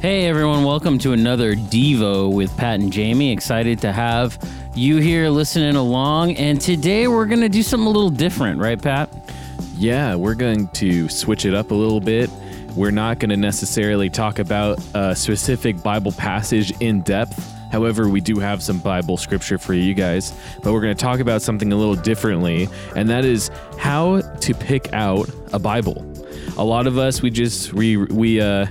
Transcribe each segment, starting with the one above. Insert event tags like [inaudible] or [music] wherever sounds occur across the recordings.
Hey everyone, welcome to another Devo with Pat and Jamie. Excited to have you here listening along. And today we're going to do something a little different, right, Pat? Yeah, we're going to switch it up a little bit. We're not going to necessarily talk about a specific Bible passage in depth. However, we do have some Bible scripture for you guys, but we're going to talk about something a little differently, and that is how to pick out a Bible. A lot of us we just we we uh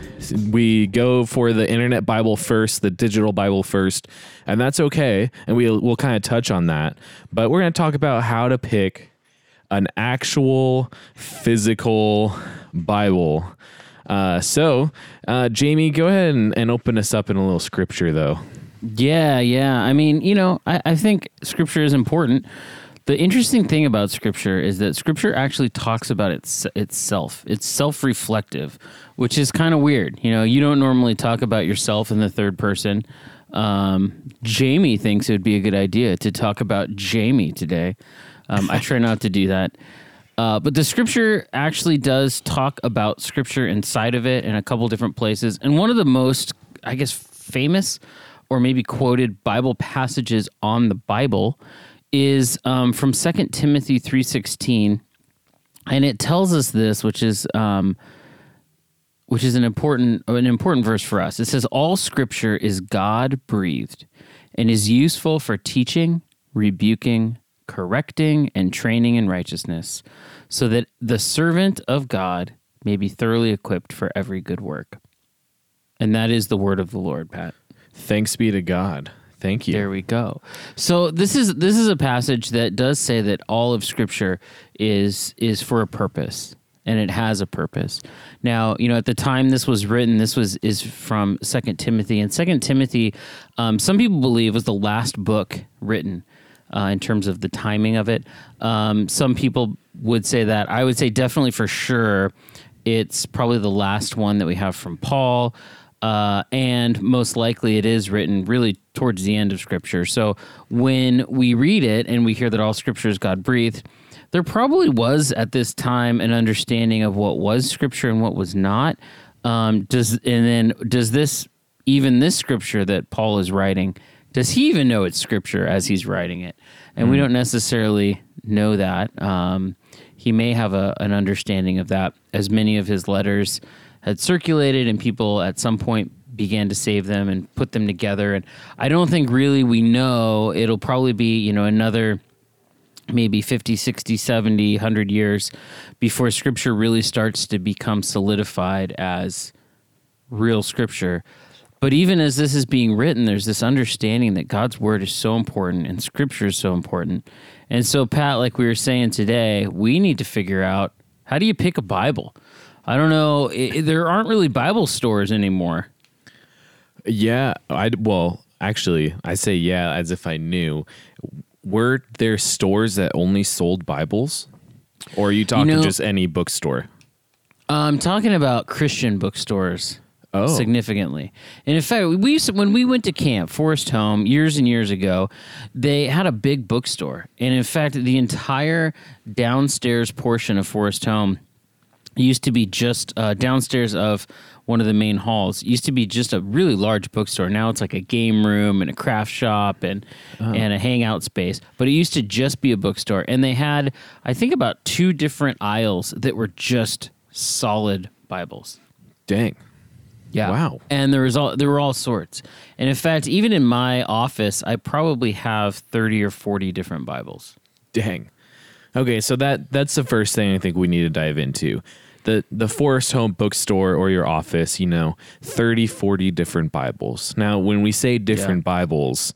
we go for the internet Bible first, the digital Bible first, and that's okay, and we'll we'll kind of touch on that. But we're going to talk about how to pick an actual physical Bible. Uh, so, uh, Jamie, go ahead and, and open us up in a little scripture, though. Yeah, yeah. I mean, you know, I, I think scripture is important. The interesting thing about scripture is that scripture actually talks about its, itself. It's self reflective, which is kind of weird. You know, you don't normally talk about yourself in the third person. Um, Jamie thinks it would be a good idea to talk about Jamie today. Um, I try not to do that. Uh, but the scripture actually does talk about scripture inside of it in a couple different places. And one of the most, I guess, famous or maybe quoted Bible passages on the Bible is um, from 2 Timothy 3.16. And it tells us this, which is... Um, which is an important an important verse for us. It says all scripture is God breathed and is useful for teaching, rebuking, correcting and training in righteousness, so that the servant of God may be thoroughly equipped for every good work. And that is the word of the Lord, Pat. Thanks be to God. Thank you. There we go. So this is this is a passage that does say that all of scripture is is for a purpose and it has a purpose. Now, you know, at the time this was written, this was is from Second Timothy, and Second Timothy, um, some people believe was the last book written uh, in terms of the timing of it. Um, some people would say that. I would say definitely for sure, it's probably the last one that we have from Paul. Uh, and most likely it is written really towards the end of Scripture. So when we read it and we hear that all Scripture is God breathed, there probably was at this time an understanding of what was Scripture and what was not. Um, does and then does this even this Scripture that Paul is writing? Does he even know it's Scripture as he's writing it? And mm. we don't necessarily know that. Um, he may have a, an understanding of that, as many of his letters had circulated, and people at some point began to save them and put them together. And I don't think really we know. It'll probably be, you know, another maybe 50, 60, 70, 100 years before scripture really starts to become solidified as real scripture. But even as this is being written, there's this understanding that God's word is so important and scripture is so important. And so, Pat, like we were saying today, we need to figure out how do you pick a Bible? I don't know. It, there aren't really Bible stores anymore. Yeah. I, well, actually, I say yeah as if I knew. Were there stores that only sold Bibles? Or are you talking you know, just any bookstore? I'm talking about Christian bookstores oh. significantly. And in fact, we used to, when we went to camp, Forest Home, years and years ago, they had a big bookstore. And in fact, the entire downstairs portion of Forest Home used to be just uh, downstairs of one of the main halls. It used to be just a really large bookstore. Now it's like a game room and a craft shop and oh. and a hangout space. But it used to just be a bookstore, and they had I think about two different aisles that were just solid Bibles. Dang. Yeah. Wow. And there was all there were all sorts. And in fact, even in my office, I probably have 30 or 40 different Bibles. Dang. Okay, so that that's the first thing I think we need to dive into. The the Forest Home bookstore or your office, you know, 30, 40 different Bibles. Now, when we say different yeah. Bibles,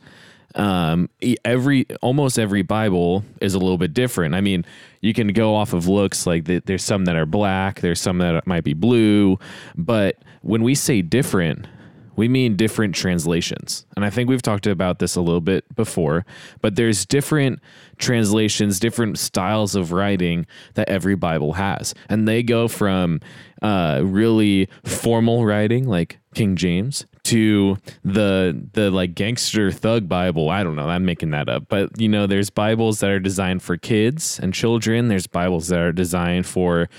um, every almost every Bible is a little bit different. I mean, you can go off of looks like the, there's some that are black, there's some that might be blue, but when we say different, we mean different translations. And I think we've talked about this a little bit before, but there's different translations, different styles of writing that every Bible has. And they go from uh, really formal writing, like King James, to the the like gangster thug Bible. I don't know. I'm making that up. But you know, there's Bibles that are designed for kids and children. There's Bibles that are designed for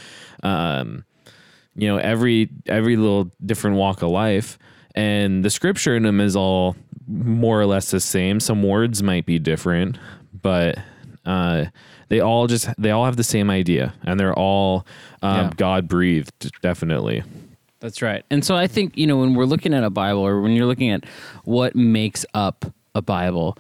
um, you know, every every little different walk of life. And the scripture in them is all more or less the same. Some words might be different, but uh, they all just they all have the same idea, and they're all um, Yeah. God breathed, definitely. That's right. And so I think, you know, when we're looking at a Bible or when you're looking at what makes up a Bible,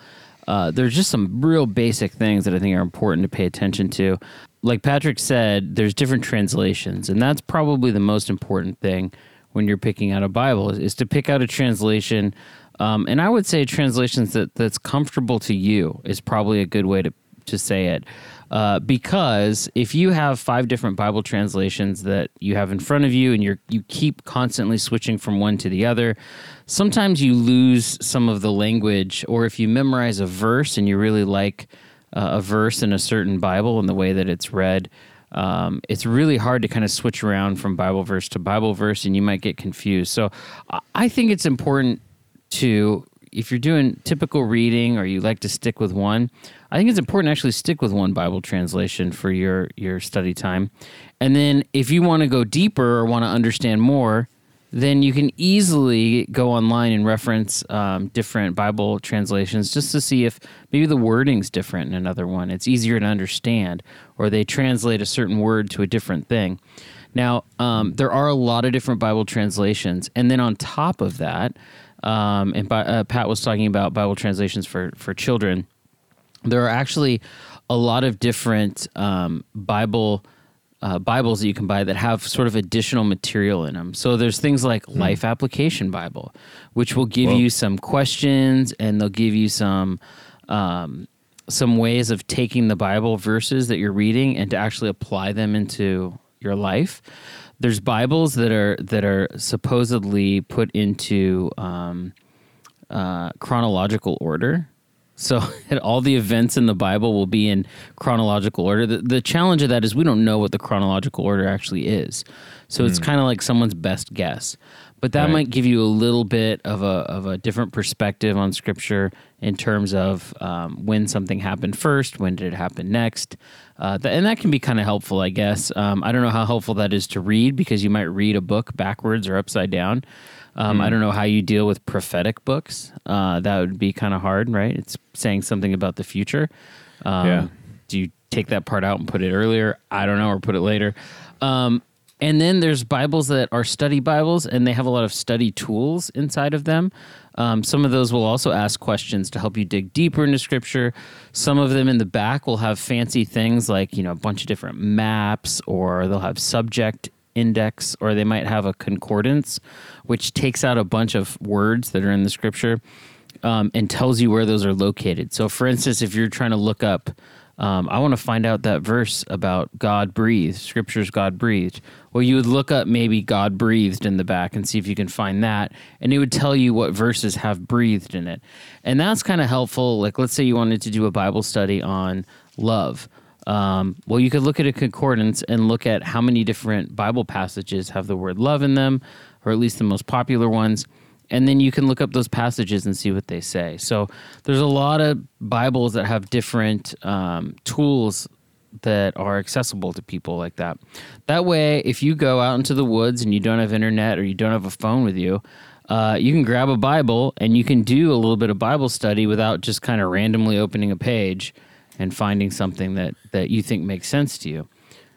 uh, there's just some real basic things that I think are important to pay attention to. Like Patrick said, there's different translations, and that's probably the most important thing when you're picking out a Bible is, is to pick out a translation. Um, and I would say translations that that's comfortable to you is probably a good way to to say it. Uh, because if you have five different Bible translations that you have in front of you and you're you keep constantly switching from one to the other, sometimes you lose some of the language. Or if you memorize a verse and you really like uh, a verse in a certain Bible and the way that it's read, um, it's really hard to kind of switch around from Bible verse to Bible verse, and you might get confused. So I- think it's important to if you're doing typical reading or you like to stick with one, I think it's important to actually stick with one Bible translation for your your study time. And then if you want to go deeper or want to understand more, then you can easily go online and reference um, different Bible translations just to see if maybe the wording's different in another one. It's easier to understand, or they translate a certain word to a different thing. Now, um, there are a lot of different Bible translations, and then on top of that, um, and uh, Pat was talking about Bible translations for for children. There are actually a lot of different um, Bible uh, Bibles that you can buy that have sort of additional material in them. So there's things like Life Application Bible, which will give you some questions and they'll give you some um, some ways of taking the Bible verses that you're reading and to actually apply them into your life. There's Bibles that are that are supposedly put into um, uh, chronological order. So [laughs] all the events in the Bible will be in chronological order. The, the challenge of that is we don't know what the chronological order actually is. So it's kind of like someone's best guess. But that Right. might give you a little bit of a of a different perspective on Scripture in terms of um, when something happened first, when did it happen next, uh, th- and that can be kind of helpful, I guess. Um, I don't know how helpful that is to read because you might read a book backwards or upside down. Um, I don't know how you deal with prophetic books. Uh, that would be kind of hard, right? It's saying something about the future. Um, Yeah. Do you take that part out and put it earlier? I don't know, or put it later. Um, and then there's Bibles that are study Bibles, and they have a lot of study tools inside of them. Um, some of those will also ask questions to help you dig deeper into Scripture. Some of them in the back will have fancy things like you know a bunch of different maps, or they'll have subject index, or they might have a concordance, which takes out a bunch of words that are in the Scripture um, and tells you where those are located. So, for instance, if you're trying to look up, um, I want to find out that verse about God breathed, scriptures God breathed. Well, you would look up maybe God breathed in the back and see if you can find that. And it would tell you what verses have breathed in it. And that's kind of helpful. Like, let's say you wanted to do a Bible study on love. Um, well, you could look at a concordance and look at how many different Bible passages have the word love in them, or at least the most popular ones and then you can look up those passages and see what they say. So there's a lot of Bibles that have different um, tools that are accessible to people like that. That way, if you go out into the woods and you don't have internet or you don't have a phone with you, uh, you can grab a Bible and you can do a little bit of Bible study without just kind of randomly opening a page and finding something that that you think makes sense to you.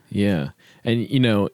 Yeah. And you know,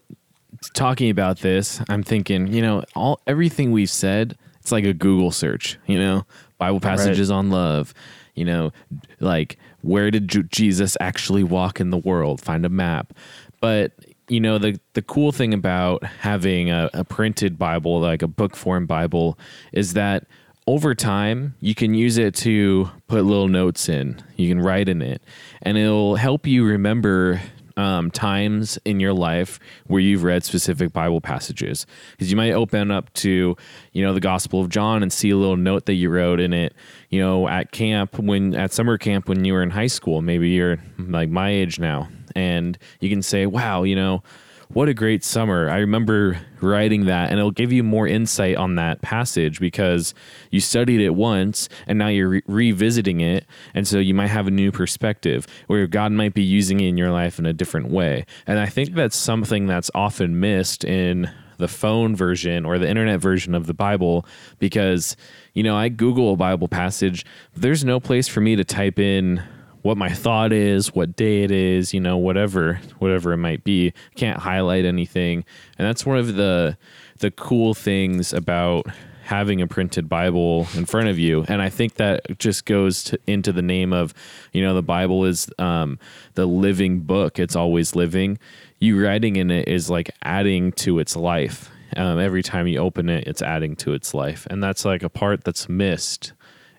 talking about this, I'm thinking, you know, all everything we've said, it's like a Google search, you know, Bible passages on love, you know, like where did Jesus actually walk in the world? Find a map. But you know the the cool thing about having a, a printed Bible, like a book form Bible, is that over time you can use it to put little notes in. You can write in it, and it'll help you remember um, times in your life where you've read specific Bible passages. Because you might open up to, you know, the Gospel of John and see a little note that you wrote in it, you know, at camp when at summer camp when you were in high school. Maybe you're like my age now, and you can say, "Wow, you know." What a great summer. I remember writing that, and it'll give you more insight on that passage because you studied it once and now you're re- revisiting it. And so you might have a new perspective where God might be using it in your life in a different way. And I think that's something that's often missed in the phone version or the internet version of the Bible because you know I Google a Bible passage, there's no place for me to type in what my thought is, what day it is, you know, whatever whatever it might be. Can't highlight anything, and that's one of the the cool things about having a printed Bible in front of you. And I think that just goes to, into the name of, you know, the Bible is um, the living book, it's always living. You writing in it is like adding to its life. Um, every time you open it, it's adding to its life. And that's like a part that's missed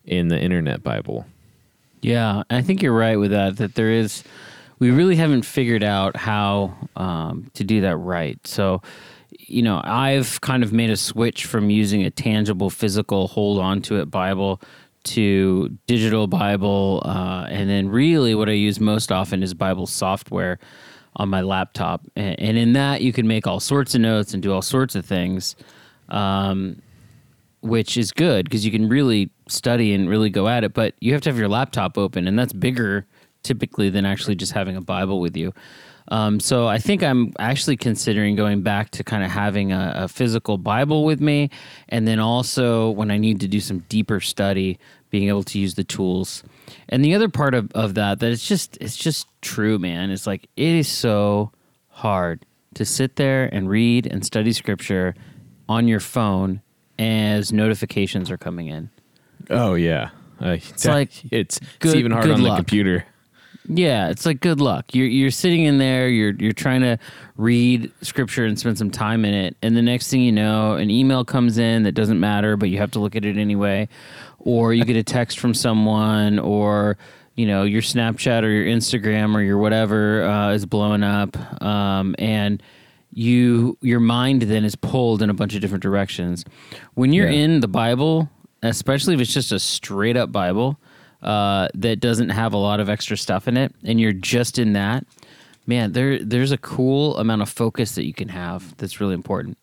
in the internet Bible. Yeah, I think you're right with that, that there is, we really haven't figured out how um, to do that right. So, you know, I've kind of made a switch from using a tangible, physical, hold on to it Bible to digital Bible. Uh, and then, really, what I use most often is Bible software on my laptop. And, and in that, you can make all sorts of notes and do all sorts of things, um, which is good because you can really study and really go at it. But you have to have your laptop open, and that's bigger typically than actually just having a Bible with you. Um, so I think I'm actually considering going back to kind of having a, a, physical Bible with me, and then also when I need to do some deeper study, being able to use the tools. And the other part of, of that that it's just it's just true, man. It's like it is so hard to sit there and read and study scripture on your phone as notifications are coming in. Oh yeah, uh, it's like it's good, it's even hard on luck. the computer. Yeah, it's like good luck. You're you're sitting in there, you're you're trying to read scripture and spend some time in it, and the next thing you know, an email comes in that doesn't matter, but you have to look at it anyway, or you get a text from someone, or you know your Snapchat or your Instagram or your whatever uh, is blowing up, um, and you your mind then is pulled in a bunch of different directions. When you're yeah. in the Bible, especially if it's just a straight up Bible uh, that doesn't have a lot of extra stuff in it, and you're just in that, man, there there's a cool amount of focus that you can have that's really important.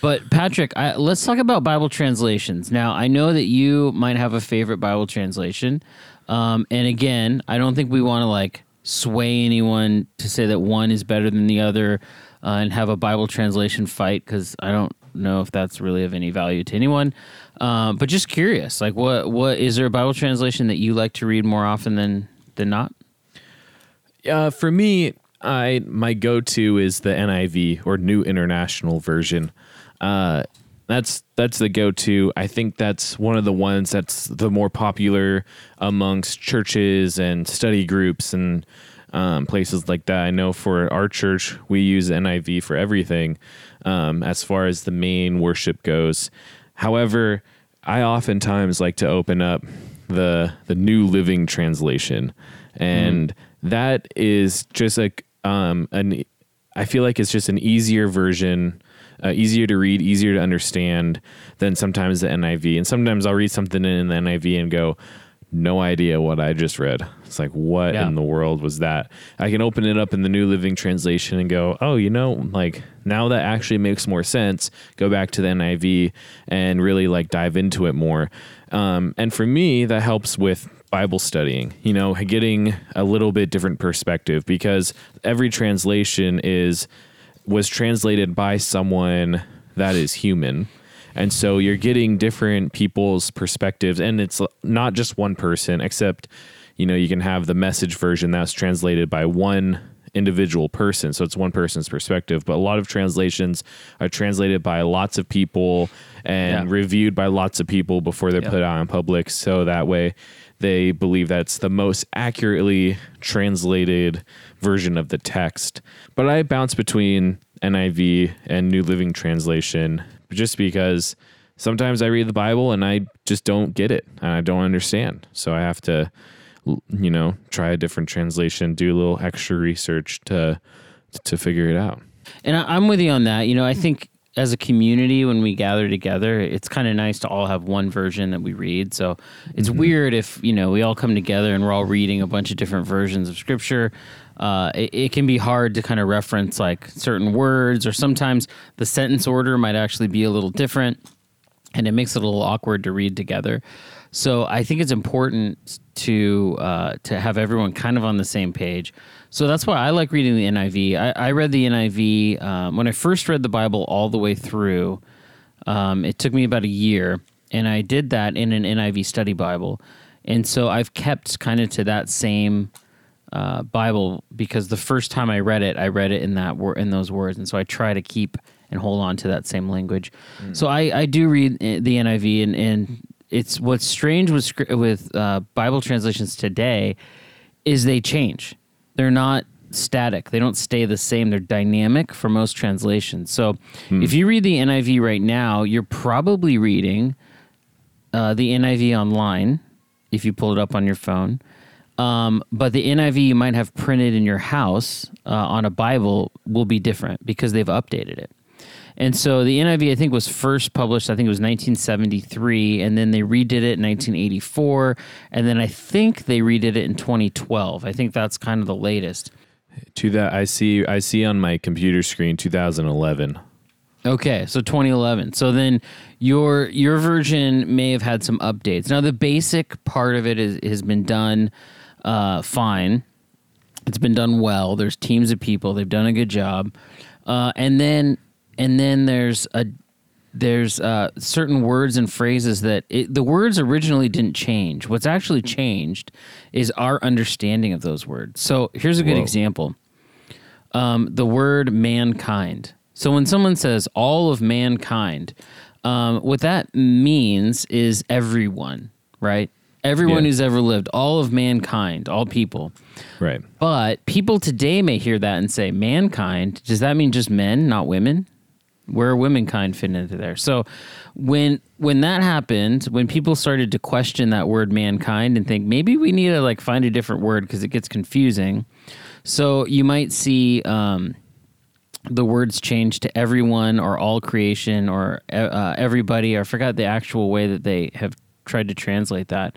But Patrick, I, let's talk about Bible translations. Now, I know that you might have a favorite Bible translation, um, and again, I don't think we want to like sway anyone to say that one is better than the other uh, and have a Bible translation fight because I don't know if that's really of any value to anyone. Uh, but just curious, like what what is there a Bible translation that you like to read more often than than not? Uh, for me, I my go to is the NIV or New International Version. Uh, that's that's the go to. I think that's one of the ones that's the more popular amongst churches and study groups and um, places like that. I know for our church, we use NIV for everything um, as far as the main worship goes. However, I oftentimes like to open up the the New Living Translation, and mm. that is just like um, an. I feel like it's just an easier version, uh, easier to read, easier to understand than sometimes the NIV. And sometimes I'll read something in the NIV and go, no idea what I just read. It's like, what yeah. in the world was that? I can open it up in the New Living Translation and go, oh, you know, like now that actually makes more sense. Go back to the NIV and really like dive into it more. Um, and for me, that helps with Bible studying, you know, getting a little bit different perspective because every translation is was translated by someone that is human and so you're getting different people's perspectives, and it's not just one person, except, you know, you can have the message version that's translated by one individual person. So it's one person's perspective. But a lot of translations are translated by lots of people and yeah. reviewed by lots of people before they're yeah. put out in public. So that way they believe that's the most accurately translated version of the text. But I bounce between NIV and New Living Translation just because sometimes I read the Bible and I just don't get it and I don't understand. So I have to, you know, try a different translation, do a little extra research to to figure it out. And I'm with you on that. You know, I think as a community when we gather together it's kind of nice to all have one version that we read so it's mm-hmm. weird if you know we all come together and we're all reading a bunch of different versions of scripture uh, it, it, can be hard to kind of reference like certain words, or sometimes the sentence order might actually be a little different. and it makes it a little awkward to read together. So I think it's important to uh, to have everyone kind of on the same page. So that's why I like reading the NIV. I, I read the NIV um, when I first read the Bible all the way through. Um, it took me about a year, and I did that in an NIV study Bible. And so I've kept kind of to that same uh, Bible because the first time I read it, I read it in that wor- in those words, and so I try to keep and hold on to that same language. Mm. So I, I do read the NIV, and, and it's what's strange with with uh, Bible translations today is they change. They're not static. They don't stay the same. They're dynamic for most translations. So hmm. if you read the NIV right now, you're probably reading uh, the NIV online if you pull it up on your phone. Um, but the NIV you might have printed in your house uh, on a Bible will be different because they've updated it. And so the NIV, I think, was first published, I think it was 1973, and then they redid it in 1984, and then I think they redid it in 2012. I think that's kind of the latest. To that, I see, I see on my computer screen 2011. Okay, so 2011. So then your your version may have had some updates. Now the basic part of it is, has been done uh, fine. It's been done well. There's teams of people. They've done a good job. Uh, and then and then there's a there's uh, certain words and phrases that it, the words originally didn't change. What's actually changed is our understanding of those words. So here's a good Whoa. example: um, the word mankind. So when someone says all of mankind, um, what that means is everyone, right? Everyone yeah. who's ever lived, all of mankind, all people. Right. But people today may hear that and say, mankind, does that mean just men, not women? Where womankind fit into there? So when when that happened, when people started to question that word mankind and think maybe we need to like find a different word because it gets confusing. So you might see um, the words change to everyone or all creation or uh, everybody. I forgot the actual way that they have tried to translate that.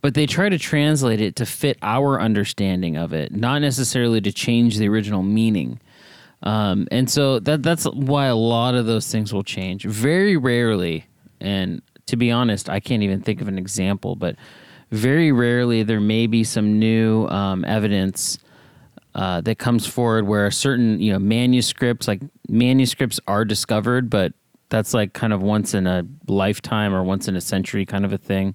But they try to translate it to fit our understanding of it, not necessarily to change the original meaning. Um, and so that that's why a lot of those things will change. Very rarely, and to be honest, I can't even think of an example, but very rarely there may be some new um, evidence uh, that comes forward where a certain you know manuscripts like manuscripts are discovered, but that's like kind of once in a lifetime or once in a century kind of a thing.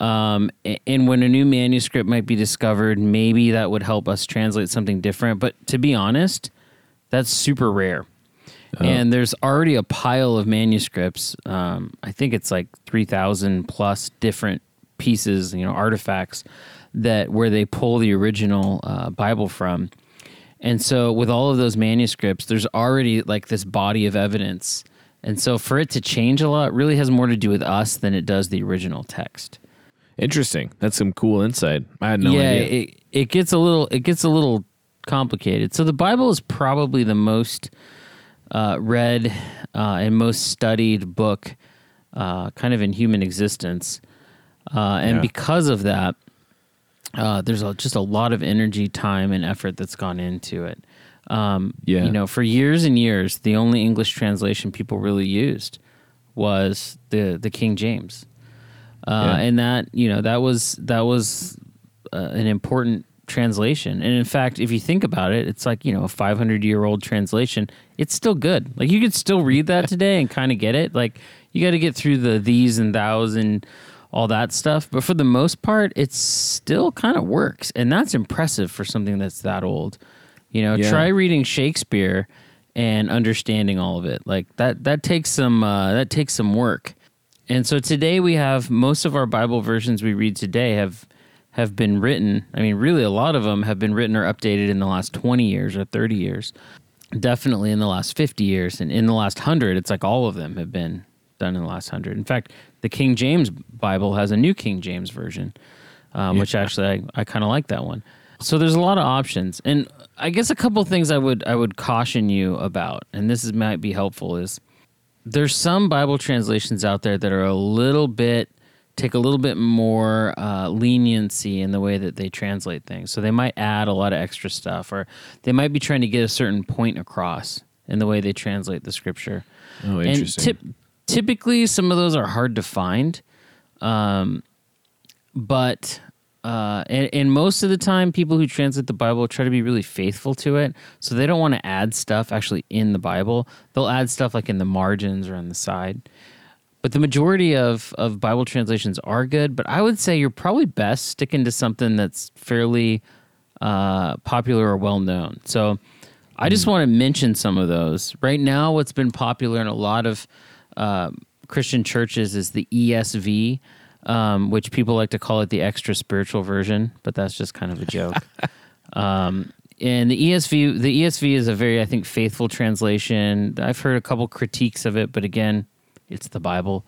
Um, and when a new manuscript might be discovered, maybe that would help us translate something different. But to be honest, that's super rare. Oh. And there's already a pile of manuscripts. Um, I think it's like 3,000 plus different pieces, you know, artifacts that where they pull the original uh, Bible from. And so with all of those manuscripts, there's already like this body of evidence. And so for it to change a lot really has more to do with us than it does the original text. Interesting. That's some cool insight. I had no yeah, idea. It, it gets a little it gets a little complicated. So the Bible is probably the most uh, read uh, and most studied book uh, kind of in human existence. Uh, and yeah. because of that, uh, there's a, just a lot of energy, time, and effort that's gone into it. Um, yeah. You know, for years and years, the only English translation people really used was the the King James, uh, yeah. and that you know that was that was uh, an important translation. And in fact, if you think about it, it's like you know a 500 year old translation. It's still good. Like you could still read that [laughs] today and kind of get it. Like you got to get through the these and thous and all that stuff. But for the most part, it still kind of works. And that's impressive for something that's that old. You know, yeah. try reading Shakespeare and understanding all of it. Like that that takes some uh, that takes some work. And so today we have most of our Bible versions we read today have have been written. I mean, really a lot of them have been written or updated in the last 20 years or 30 years. Definitely in the last 50 years and in the last 100, it's like all of them have been done in the last 100. In fact, the King James Bible has a new King James version, um, yeah. which actually I, I kind of like that one. So there's a lot of options, and I guess a couple things I would I would caution you about, and this is, might be helpful is there's some Bible translations out there that are a little bit take a little bit more uh, leniency in the way that they translate things. So they might add a lot of extra stuff, or they might be trying to get a certain point across in the way they translate the scripture. Oh, interesting. And typically some of those are hard to find, um, but uh, and, and most of the time, people who translate the Bible try to be really faithful to it. So they don't want to add stuff actually in the Bible. They'll add stuff like in the margins or on the side. But the majority of, of Bible translations are good. But I would say you're probably best sticking to something that's fairly uh, popular or well known. So I just want to mention some of those. Right now, what's been popular in a lot of uh, Christian churches is the ESV um, which people like to call it the extra spiritual version, but that's just kind of a joke. [laughs] um, and the ESV, the ESV is a very, I think, faithful translation. I've heard a couple critiques of it, but again, it's the Bible.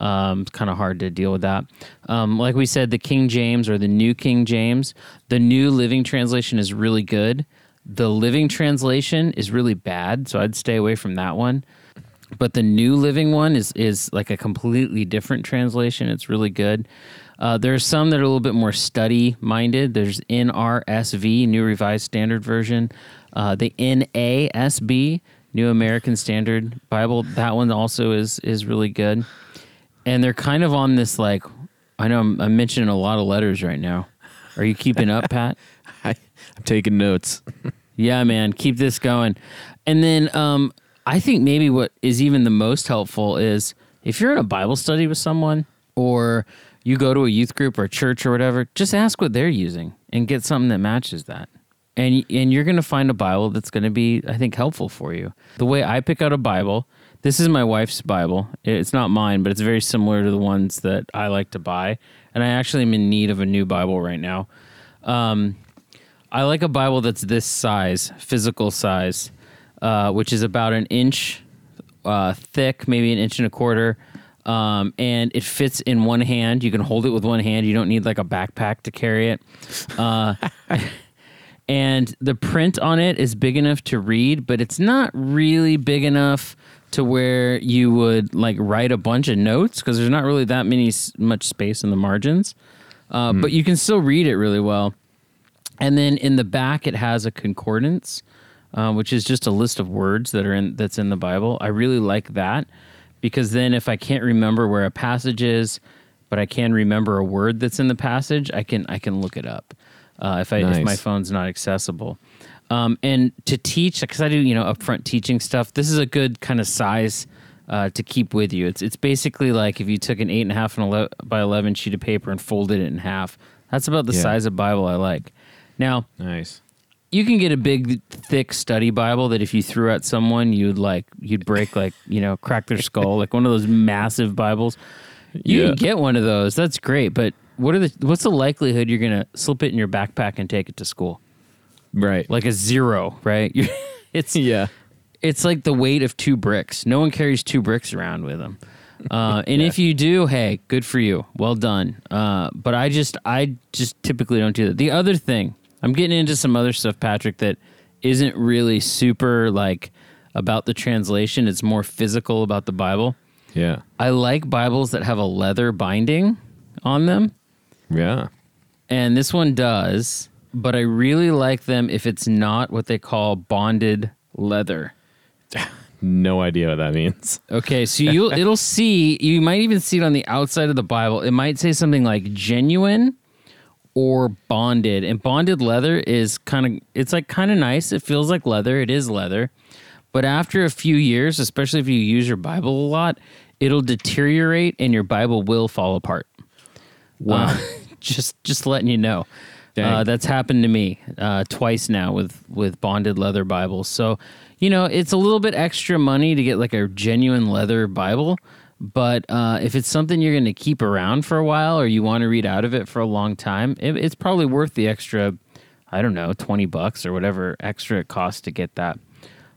Um, it's kind of hard to deal with that. Um, like we said, the King James or the New King James, the New Living Translation is really good. The Living Translation is really bad, so I'd stay away from that one but the new living one is is like a completely different translation it's really good uh, there's some that are a little bit more study minded there's nrsv new revised standard version uh, the nasb new american standard bible. That one also is is really good. And they're kind of on this like i know i'm, I'm mentioning a lot of letters right now. Are you keeping up pat? [laughs] I, i'm taking notes. Yeah man. Keep this going. And then um, I think maybe what is even the most helpful is if you're in a Bible study with someone or you go to a youth group or church or whatever, just ask what they're using and get something that matches that. And and you're going to find a Bible that's going to be I think helpful for you. The way I pick out a Bible, this is my wife's Bible. It's not mine, but it's very similar to the ones that I like to buy. And I actually am in need of a new Bible right now. Um, I like a Bible that's this size, physical size uh, which is about an inch uh, thick, maybe an inch and a quarter. Um, and it fits in one hand. You can hold it with one hand. You don't need like a backpack to carry it. Uh, [laughs] and the print on it is big enough to read, but it's not really big enough to where you would like write a bunch of notes because there's not really that many much space in the margins. Uh, mm. But you can still read it really well. And then in the back, it has a concordance uh, which is just a list of words that are in that's in the Bible. I really like that because then if I can't remember where a passage is, but I can remember a word that's in the passage, I can I can look it up uh, if I nice. if my phone's not accessible. Um, and to teach, because I do you know upfront teaching stuff, this is a good kind of size. Uh, to keep with you, it's it's basically like if you took an eight and a half and 11, by eleven sheet of paper and folded it in half. That's about the yeah. size of Bible I like. Now, nice you can get a big thick study bible that if you threw at someone you'd like you'd break like you know crack their skull like one of those massive bibles you yeah. can get one of those that's great but what are the what's the likelihood you're gonna slip it in your backpack and take it to school right like a zero right [laughs] it's yeah it's like the weight of two bricks no one carries two bricks around with them uh, and yeah. if you do hey good for you well done uh, but i just i just typically don't do that the other thing I'm getting into some other stuff, Patrick, that isn't really super like about the translation. It's more physical about the Bible. Yeah. I like Bibles that have a leather binding on them. Yeah. And this one does, but I really like them if it's not what they call bonded leather. [laughs] no idea what that means. Okay, so [laughs] you it'll see you might even see it on the outside of the Bible. It might say something like genuine or bonded. And bonded leather is kind of it's like kind of nice. It feels like leather. It is leather. But after a few years, especially if you use your Bible a lot, it'll deteriorate and your Bible will fall apart. Wow. Uh, [laughs] just just letting you know. Uh, that's happened to me uh, twice now with with bonded leather Bibles. So, you know, it's a little bit extra money to get like a genuine leather Bible, but uh, if it's something you're going to keep around for a while or you want to read out of it for a long time, it, it's probably worth the extra, I don't know, 20 bucks or whatever extra it costs to get that.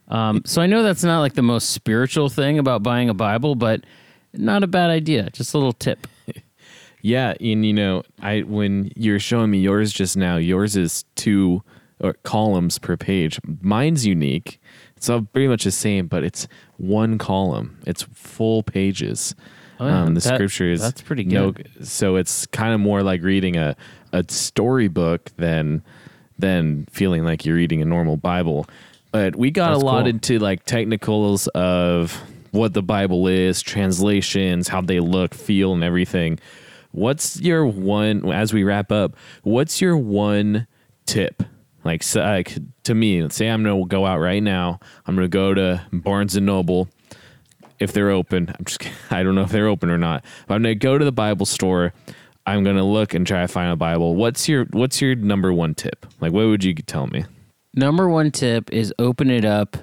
Um, so I know that's not like the most spiritual thing about buying a Bible, but not a bad idea. Just a little tip. Yeah, and you know, I when you're showing me yours just now, yours is two or columns per page. Mine's unique. It's all pretty much the same, but it's one column. It's full pages. Oh, yeah. um, the that, scripture is that's pretty good. No, so it's kind of more like reading a a storybook than than feeling like you're reading a normal Bible. But we got that's a lot cool. into like technicals of what the Bible is, translations, how they look, feel, and everything. What's your one as we wrap up? What's your one tip? Like, so, like to me, let's say I'm gonna go out right now. I'm gonna go to Barnes and Noble if they're open. I'm just [laughs] I don't know if they're open or not. But I'm gonna go to the Bible store. I'm gonna look and try to find a Bible. What's your What's your number one tip? Like, what would you tell me? Number one tip is open it up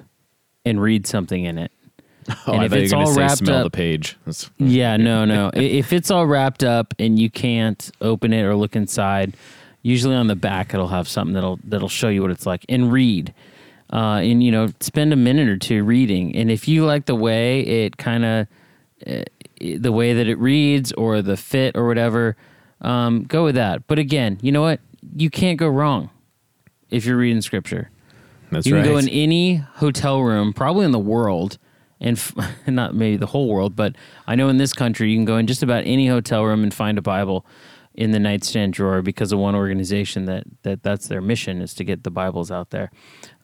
and read something in it. Oh, And if it's all say wrapped smell up- the page. That's- Yeah, no, no. If it's all wrapped up and you can't open it or look inside, usually on the back it'll have something that'll that'll show you what it's like and read. Uh, and you know, spend a minute or two reading. And if you like the way it kind of uh, the way that it reads or the fit or whatever, um, go with that. But again, you know what? You can't go wrong if you're reading scripture. That's right. You right. can go in any hotel room, probably in the world, and f- [laughs] not maybe the whole world, but I know in this country you can go in just about any hotel room and find a Bible in the nightstand drawer because of one organization that, that that's their mission is to get the Bibles out there.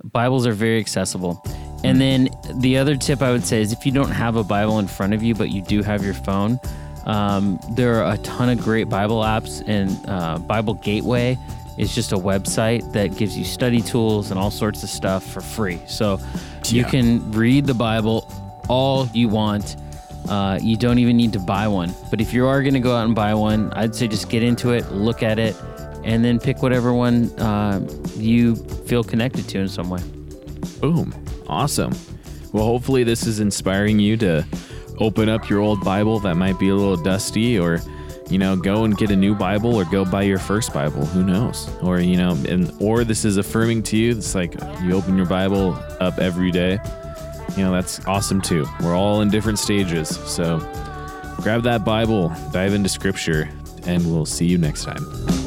Bibles are very accessible. And then the other tip I would say is if you don't have a Bible in front of you, but you do have your phone, um, there are a ton of great Bible apps, and uh, Bible Gateway is just a website that gives you study tools and all sorts of stuff for free. So you Yeah. can read the Bible all you want. Uh, you don't even need to buy one. But if you are going to go out and buy one, I'd say just get into it, look at it, and then pick whatever one uh, you feel connected to in some way. Boom. Awesome. Well, hopefully, this is inspiring you to open up your old Bible that might be a little dusty or, you know, go and get a new Bible or go buy your first Bible. Who knows? Or, you know, and, or this is affirming to you. It's like you open your Bible up every day. You know, that's awesome too. We're all in different stages. So grab that Bible, dive into scripture, and we'll see you next time.